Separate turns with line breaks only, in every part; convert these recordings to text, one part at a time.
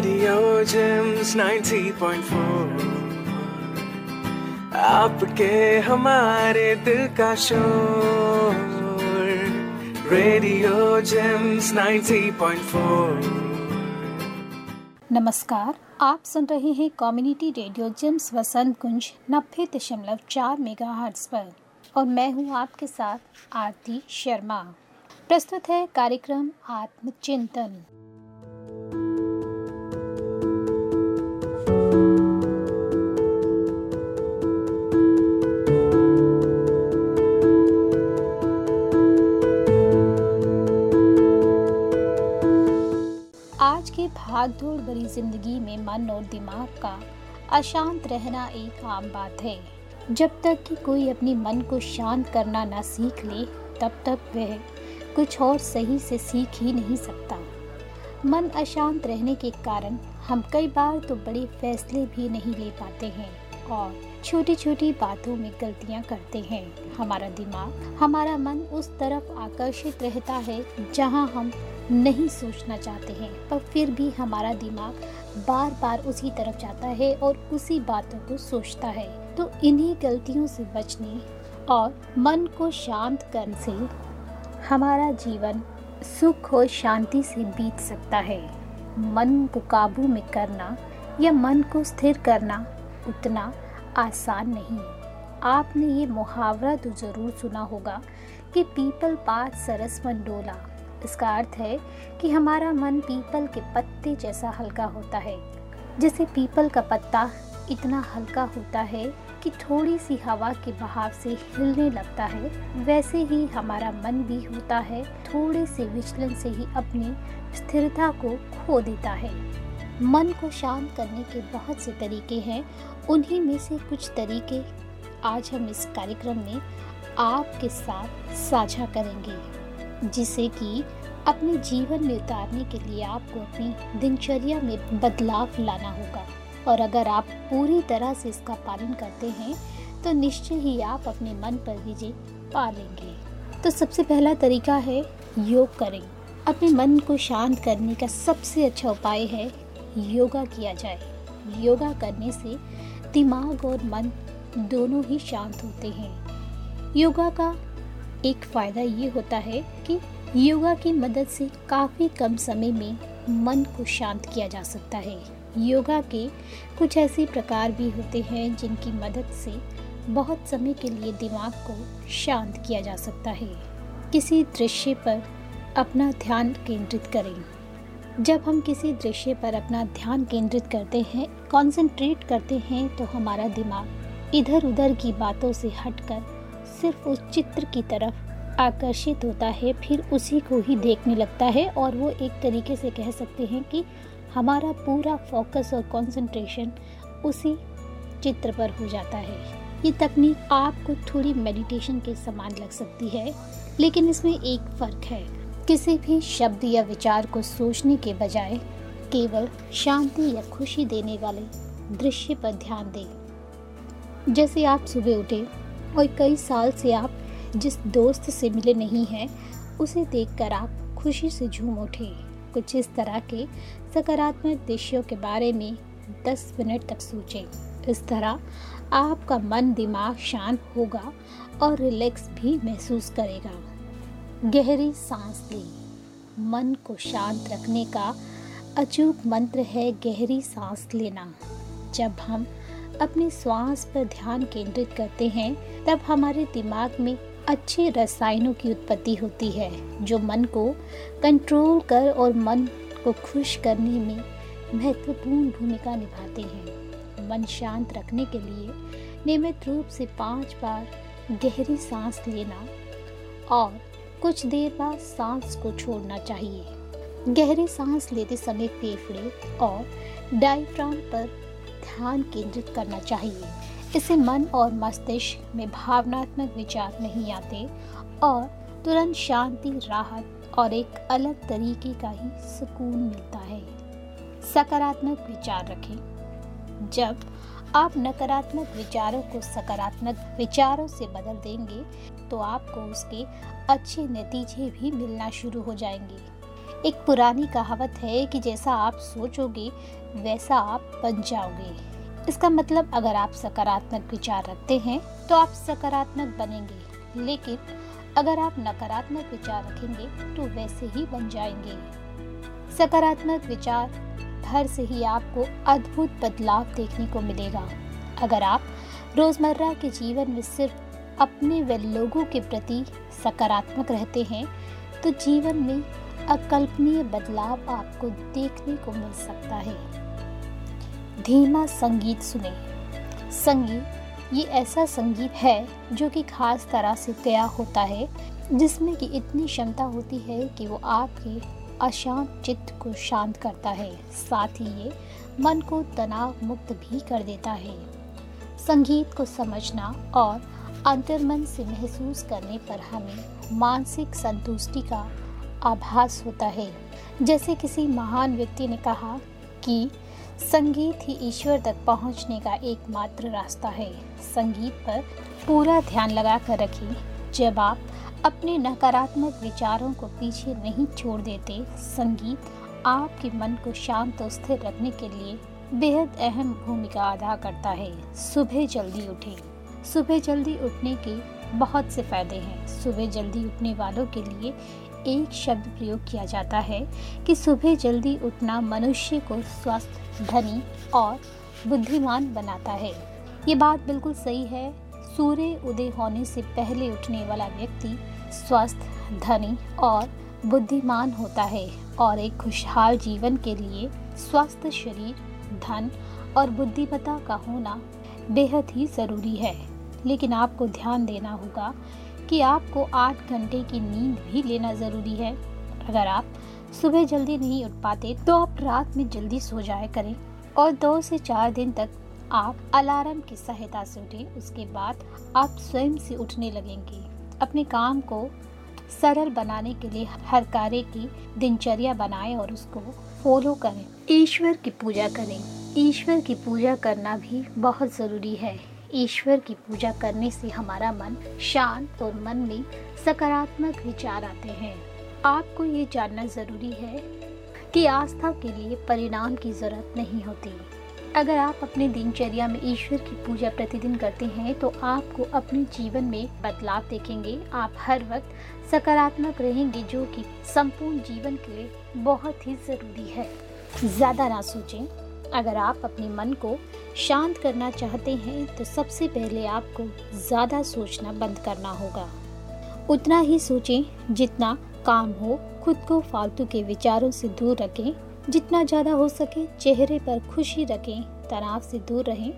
Radio James 90.4 आपके हमारे दिल का शोर रेडियो जेम्स 90.4
नमस्कार, आप सुन रहे हैं कम्युनिटी रेडियो जिम्स वसंत कुंज नब्बे दशमलव चार मेगा पर। और मैं हूँ आपके साथ आरती शर्मा। प्रस्तुत है कार्यक्रम आत्मचिंतन। भाग दौड़ भरी ज़िंदगी में मन और दिमाग का अशांत रहना एक आम बात है। जब तक कि कोई अपनी मन को शांत करना ना सीख ले, तब तक वह कुछ और सही से सीख ही नहीं सकता। मन अशांत रहने के कारण हम कई बार तो बड़े फैसले भी नहीं ले पाते हैं और छोटी छोटी बातों में गलतियाँ करते हैं। हमारा दिमाग, हमारा मन उस तरफ़ आकर्षित रहता है जहाँ हम नहीं सोचना चाहते हैं, पर फिर भी हमारा दिमाग बार बार उसी तरफ़ जाता है और उसी बातों को सोचता है। तो इन्हीं गलतियों से बचने और मन को शांत करने से हमारा जीवन सुख और शांति से बीत सकता है। मन को काबू में करना या मन को स्थिर करना उतना आसान नहीं। आपने ये मुहावरा तो ज़रूर सुना होगा कि पीपल पात सरस मन डोला इसका अर्थ है कि हमारा मन पीपल के पत्ते जैसा हल्का होता है। जैसे पीपल का पत्ता इतना हल्का होता है कि थोड़ी सी हवा के बहाव से हिलने लगता है, वैसे ही हमारा मन भी होता है, थोड़े से विचलन से ही अपनी स्थिरता को खो देता है। मन को शांत करने के बहुत से तरीके हैं, उन्हीं में से कुछ तरीके आज हम इस कार्यक्रम में आपके साथ साझा करेंगे। जिसे कि अपने जीवन में उतारने के लिए आपको अपनी दिनचर्या में बदलाव लाना होगा। और अगर आप पूरी तरह से इसका पालन करते हैं तो निश्चय ही आप अपने मन पर विजय पा लेंगे तो सबसे पहला तरीका है योग करें। अपने मन को शांत करने का सबसे अच्छा उपाय है योगा किया जाए। योगा करने से दिमाग और मन दोनों ही शांत होते हैं। योगा का एक फ़ायदा ये होता है कि योगा की मदद से काफ़ी कम समय में मन को शांत किया जा सकता है। योगा के कुछ ऐसे प्रकार भी होते हैं जिनकी मदद से बहुत समय के लिए दिमाग को शांत किया जा सकता है। किसी दृश्य पर अपना ध्यान केंद्रित करें। जब हम किसी दृश्य पर अपना ध्यान केंद्रित करते हैं कंसंट्रेट करते हैं तो हमारा दिमाग इधर उधर की बातों से हटकर सिर्फ़ उस चित्र की तरफ़ आकर्षित होता है, फिर उसी को ही देखने लगता है और वो एक तरीके से कह सकते हैं कि हमारा पूरा फोकस और कंसंट्रेशन उसी चित्र पर हो जाता है। ये तकनीक आपको थोड़ी मेडिटेशन के समान लग सकती है, लेकिन इसमें एक फ़र्क है। किसी भी शब्द या विचार को सोचने के बजाय केवल शांति या खुशी देने वाले दृश्य पर ध्यान दें। जैसे आप सुबह उठे और कई साल से आप जिस दोस्त से मिले नहीं हैं, उसे देखकर आप खुशी से झूम उठे। कुछ इस तरह के सकारात्मक दृश्यों के बारे में 10 मिनट तक सोचें। इस तरह आपका मन दिमाग शांत होगा और रिलैक्स भी महसूस करेगा। गहरी सांस लें। मन को शांत रखने का अचूक मंत्र है गहरी सांस लेना। जब हम अपने श्वास पर ध्यान केंद्रित करते हैं, तब हमारे दिमाग में अच्छे रसायनों की उत्पत्ति होती है, जो मन को कंट्रोल कर और मन को खुश करने में महत्वपूर्ण भूमिका निभाते हैं। मन शांत रखने के लिए नियमित रूप से पाँच बार गहरी सांस लेना और कुछ देर बाद सांस को छोड़ना चाहिए। गहरी सांस लेते समय फेफड़े और डायफ्राम पर ध्यान केंद्रित करना चाहिए। इससे मन और मस्तिष्क में भावनात्मक विचार नहीं आते और तुरंत शांति, राहत और एक अलग तरीके का ही सुकून मिलता है। सकारात्मक विचार रखें। जब आप नकारात्मक विचारों को सकारात्मक विचारों से बदल देंगे तो आपको उसके अच्छे नतीजे भी मिलना शुरू हो जाएँगे। एक पुरानी कहावत है कि जैसा आप सोचोगे, वैसा आप बन जाओगे। इसका मतलब अगर आप सकारात्मक विचार रखते हैं तो आप सकारात्मक बनेंगे। लेकिन अगर आप नकारात्मक विचार रखेंगे तो वैसे ही बन जाएँगे। सकारात्मक विचार भर से ही आपको अद्भुत बदलाव देखने को मिलेगा। अगर आप रोज़मर्रा के जीवन में सिर्फ़ अपने व लोगों के प्रति सकारात्मक रहते हैं तो जीवन में अकल्पनीय बदलाव आपको देखने को मिल सकता है। धीमा संगीत सुने। संगीत ये ऐसा संगीत है जो कि खास तरह से तैयार होता है, जिसमें कि इतनी क्षमता होती है कि वो आपके अशांत चित्त को शांत करता है। साथ ही ये मन को तनाव मुक्त भी कर देता है। संगीत को समझना और अंतर्मन से महसूस करने पर हमें मानसिक संतुष्टि का आभास होता है। जैसे किसी महान व्यक्ति ने कहा कि संगीत ही ईश्वर तक पहुँचने का एकमात्र रास्ता है। संगीत पर पूरा ध्यान लगा कर रखें। जब आप अपने नकारात्मक विचारों को पीछे नहीं छोड़ देते, संगीत आपके मन को शांत और स्थिर रखने के लिए बेहद अहम भूमिका अदा करता है। सुबह जल्दी उठें। सुबह जल्दी उठने के बहुत से फ़ायदे हैं। सुबह जल्दी उठने वालों के लिए एक शब्द प्रयोग किया जाता है कि सुबह जल्दी उठना मनुष्य को स्वस्थ, धनी और बुद्धिमान बनाता है। ये बात बिल्कुल सही है। सूर्य उदय होने से पहले उठने वाला व्यक्ति स्वस्थ, धनी और बुद्धिमान होता है और एक खुशहाल जीवन के लिए स्वस्थ शरीर, धन और बुद्धिमता का होना बेहद ही ज़रूरी है। लेकिन आपको ध्यान देना होगा कि आपको आठ घंटे की नींद भी लेना ज़रूरी है। अगर आप सुबह जल्दी नहीं उठ पाते तो आप रात में जल्दी सो जाया करें और दो से चार दिन तक आप अलार्म की सहायता से उठें। उसके बाद आप स्वयं से उठने लगेंगे। अपने काम को सरल बनाने के लिए हर कार्य की दिनचर्या बनाएँ और उसको फॉलो करें। ईश्वर की पूजा करें। ईश्वर की पूजा करना भी बहुत ज़रूरी है। ईश्वर की पूजा करने से हमारा मन शांत और मन में सकारात्मक विचार आते हैं। आपको ये जानना ज़रूरी है कि आस्था के लिए परिणाम की ज़रूरत नहीं होती। अगर आप अपने दिनचर्या में ईश्वर की पूजा प्रतिदिन करते हैं तो आपको अपने जीवन में बदलाव देखेंगे। आप हर वक्त सकारात्मक रहेंगे, जो कि संपूर्ण जीवन के लिए बहुत ही ज़रूरी है। ज़्यादा ना सोचें। अगर आप अपने मन को शांत करना चाहते हैं तो सबसे पहले आपको ज़्यादा सोचना बंद करना होगा। उतना ही सोचें जितना काम हो, खुद को फालतू के विचारों से दूर रखें। जितना ज़्यादा हो सके, चेहरे पर खुशी रखें, तनाव से दूर रहें।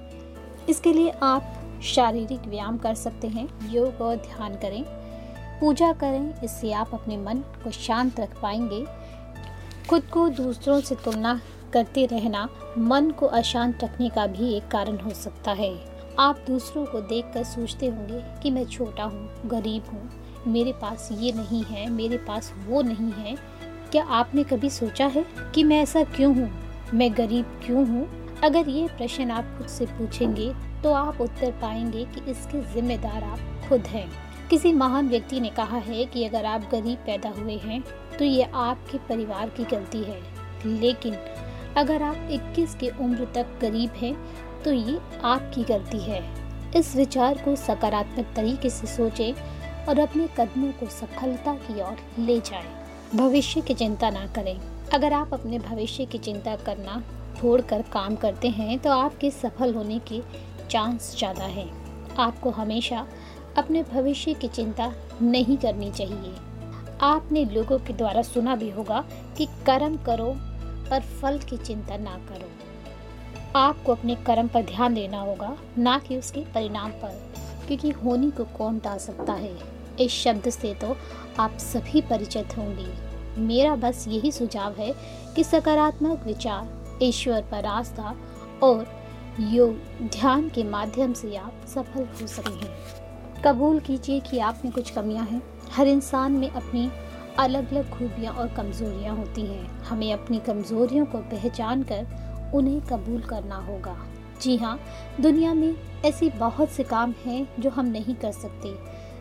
इसके लिए आप शारीरिक व्यायाम कर सकते हैं, योग और ध्यान करें। पूजा करें, इससे आप अपने मन को शांत रख पाएँगे। खुद को दूसरों से तुलना करते रहना मन को अशांत रखने का भी एक कारण हो सकता है। आप दूसरों को देखकर सोचते होंगे कि मैं छोटा हूँ, गरीब हूँ, मेरे पास ये नहीं है, मेरे पास वो नहीं है। क्या आपने कभी सोचा है कि मैं ऐसा क्यों हूँ? मैं गरीब क्यों हूँ? अगर ये प्रश्न आप खुद से पूछेंगे तो आप उत्तर पाएँगे कि इसके जिम्मेदार आप खुद हैं। किसी महान व्यक्ति ने कहा है कि अगर आप गरीब पैदा हुए हैं तो ये आपके परिवार की गलती है। लेकिन अगर आप 21 के उम्र तक गरीब हैं तो ये आपकी गलती है। इस विचार को सकारात्मक तरीके से सोचें और अपने कदमों को सफलता की ओर ले जाएँ। भविष्य की चिंता ना करें। अगर आप अपने भविष्य की चिंता करना छोड़कर काम करते हैं तो आपके सफल होने के चांस ज़्यादा है। आपको हमेशा अपने भविष्य की चिंता नहीं करनी चाहिए। आपने लोगों के द्वारा सुना भी होगा कि कर्म करो पर फल की चिंता ना करो। आपको अपने कर्म पर ध्यान देना होगा, ना कि उसके परिणाम पर, क्योंकि होनी को कौन टाल सकता है? इस शब्द से तो आप सभी परिचित होंगे। मेरा बस यही सुझाव है कि सकारात्मक विचार, ईश्वर पर आस्था और योग ध्यान के माध्यम से आप सफल हो सकते हैं। कबूल कीजिए कि आप में कुछ कमियाँ हैं। हर इंसान में अपनी अलग अलग खूबियाँ और कमज़ोरियाँ होती हैं। हमें अपनी कमज़ोरियों को पहचान कर उन्हें कबूल करना होगा। जी हाँ दुनिया में ऐसी बहुत से काम हैं जो हम नहीं कर सकते।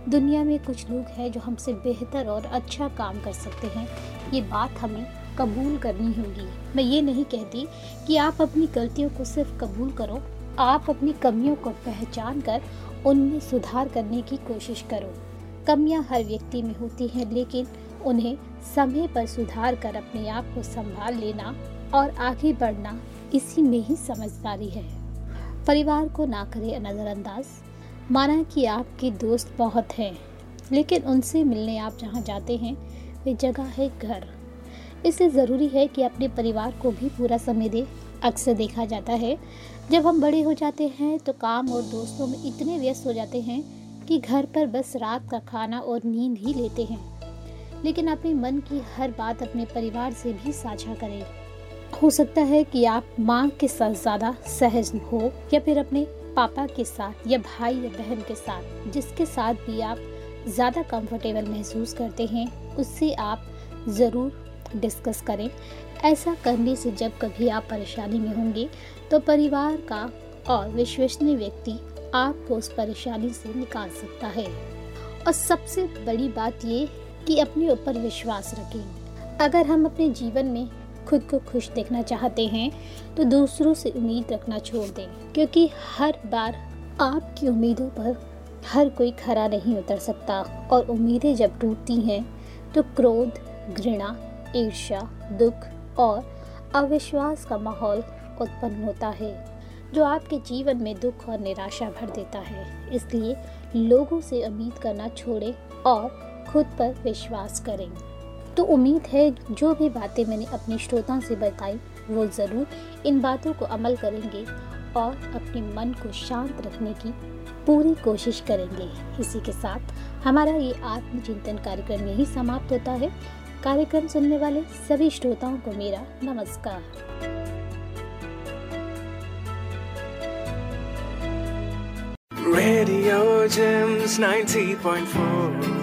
दुनिया में कुछ लोग हैं जो हमसे बेहतर और अच्छा काम कर सकते हैं। ये बात हमें कबूल करनी होगी। मैं ये नहीं कहती कि आप अपनी गलतियों को सिर्फ़ कबूल करो। आप अपनी कमियों को पहचान कर उनमें सुधार करने की कोशिश करो। कमियाँ हर व्यक्ति में होती हैं, लेकिन उन्हें समय पर सुधार कर अपने आप को संभाल लेना और आगे बढ़ना इसी में ही समझदारी है। परिवार को ना करें नज़रअंदाज। माना कि आपके दोस्त बहुत हैं, लेकिन उनसे मिलने आप जहाँ जाते हैं, वे जगह है घर। इसलिए ज़रूरी है कि अपने परिवार को भी पूरा समय दे। अक्सर देखा जाता है, जब हम बड़े हो जाते हैं तो काम और दोस्तों में इतने व्यस्त हो जाते हैं कि घर पर बस रात का खाना और नींद ही लेते हैं। लेकिन अपने मन की हर बात अपने परिवार से भी साझा करें। हो सकता है कि आप माँ के साथ ज़्यादा सहज हो या फिर अपने पापा के साथ या भाई या बहन के साथ, जिसके साथ भी आप ज़्यादा कंफर्टेबल महसूस करते हैं, उससे आप ज़रूर डिस्कस करें। ऐसा करने से जब कभी आप परेशानी में होंगे तो परिवार का और विश्वसनीय व्यक्ति आपको उस परेशानी से निकाल सकता है। और सबसे बड़ी बात ये कि अपने ऊपर विश्वास रखें। अगर हम अपने जीवन में खुद को खुश देखना चाहते हैं तो दूसरों से उम्मीद रखना छोड़ दें, क्योंकि हर बार आपकी उम्मीदों पर हर कोई खरा नहीं उतर सकता। और उम्मीदें जब टूटती हैं तो क्रोध, घृणा, ईर्ष्या, दुख और अविश्वास का माहौल उत्पन्न होता है, जो आपके जीवन में दुख और निराशा भर देता है। इसलिए लोगों से उम्मीद करना छोड़ें और खुद पर विश्वास करें। तो उम्मीद है, जो भी बातें मैंने अपने श्रोताओं से बताई, वो ज़रूर इन बातों को अमल करेंगे और अपने मन को शांत रखने की पूरी कोशिश करेंगे। इसी के साथ हमारा ये आत्मचिंतन कार्यक्रम यही समाप्त होता है। कार्यक्रम सुनने वाले सभी श्रोताओं को मेरा नमस्कार।
Radio Gems 90.4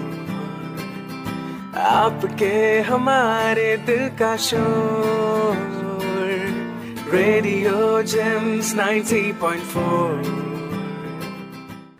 आपके हमारे दिल का शोर। Radio James 90.4